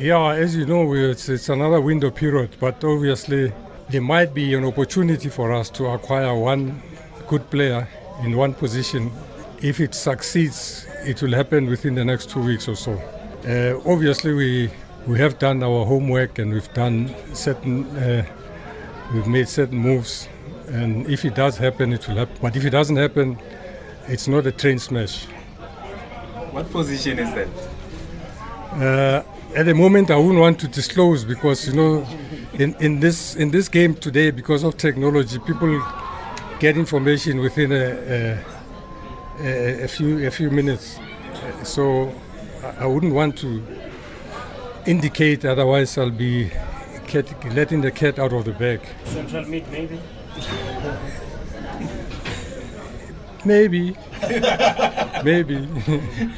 Yeah, as you know, it's, it's another window period, but obviously there might be an opportunity for us to acquire one good player in one position. If it succeeds, it will happen within the next two weeks or so. Uh, obviously, we we have done our homework and we've done certain, uh, we've made certain moves, and if it does happen, it will happen. But if it doesn't happen, it's not a train smash. What position is that? Uh, at the moment, I wouldn't want to disclose because you know, in, in this in this game today, because of technology, people get information within a, a, a few a few minutes. So I wouldn't want to indicate, otherwise I'll be cat, letting the cat out of the bag. Central mid, maybe. Maybe, maybe.